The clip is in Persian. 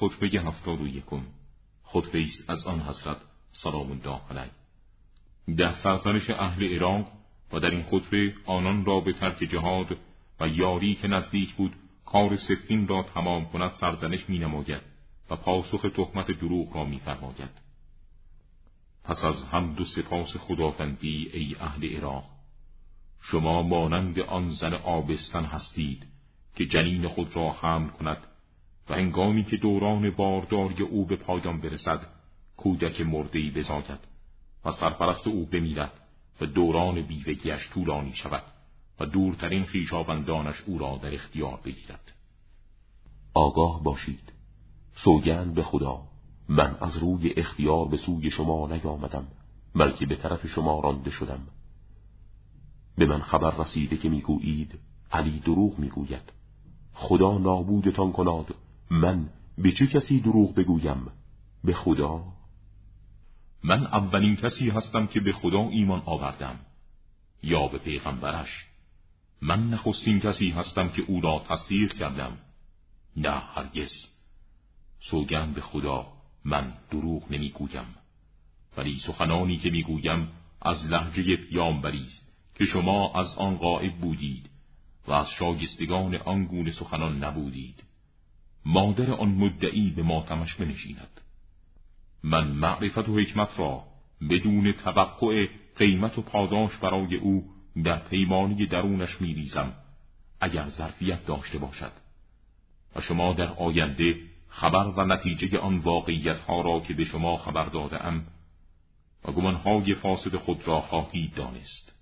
خطبه هفتاد و یکم خطبه است از آن حضرت سلام الله علیه در سرزنش اهل عراق و در این خطبه آنان را به ترک جهاد و یاری که نزدیک بود کار سفین را تمام کند سرزنش می نماید و پاسخ تهمت دروغ را می فرماید. پس از هم دو سپاس خداوندی ای اهل عراق شما مانند آن زن آبستن هستید که جنین خود را حمل کند و هنگامی که دوران بارداری او به پایان برسد کودک مردهی بزاید و سرپرست او بمیرد و دوران بیوگیش طولانی شود و دورترین خیشابندانش او را در اختیار بگیرد. آگاه باشید. سوگند به خدا من از روی اختیار به سوی شما نیامدم بلکه به طرف شما رانده شدم. به من خبر رسیده که می‌گویید علی دروغ می‌گوید. خدا نابودتان کناد من به چه کسی دروغ بگویم؟ به خدا؟ من اولین کسی هستم که به خدا ایمان آوردم یا به پیغمبرش. من نخستین کسی هستم که او را تصدیق کردم. نه هرگز. سوگند به خدا من دروغ نمی‌گویم. ولی سخنانی که می‌گویم از لحجه پیامبری است که شما از آن غائب بودید و از شاگستگان آن گونه سخنان نبودید. مادر آن مدعی به ماتمش بنشیند. من معرفت و حکمت را بدون توقع قیمت و پاداش برای او در پیمانی درونش میریزم اگر ظرفیت داشته باشد. و شما در آینده خبر و نتیجه آن واقعیت ها را که به شما خبر داده ام و گمانهای فاسد خود را خواهید دانست.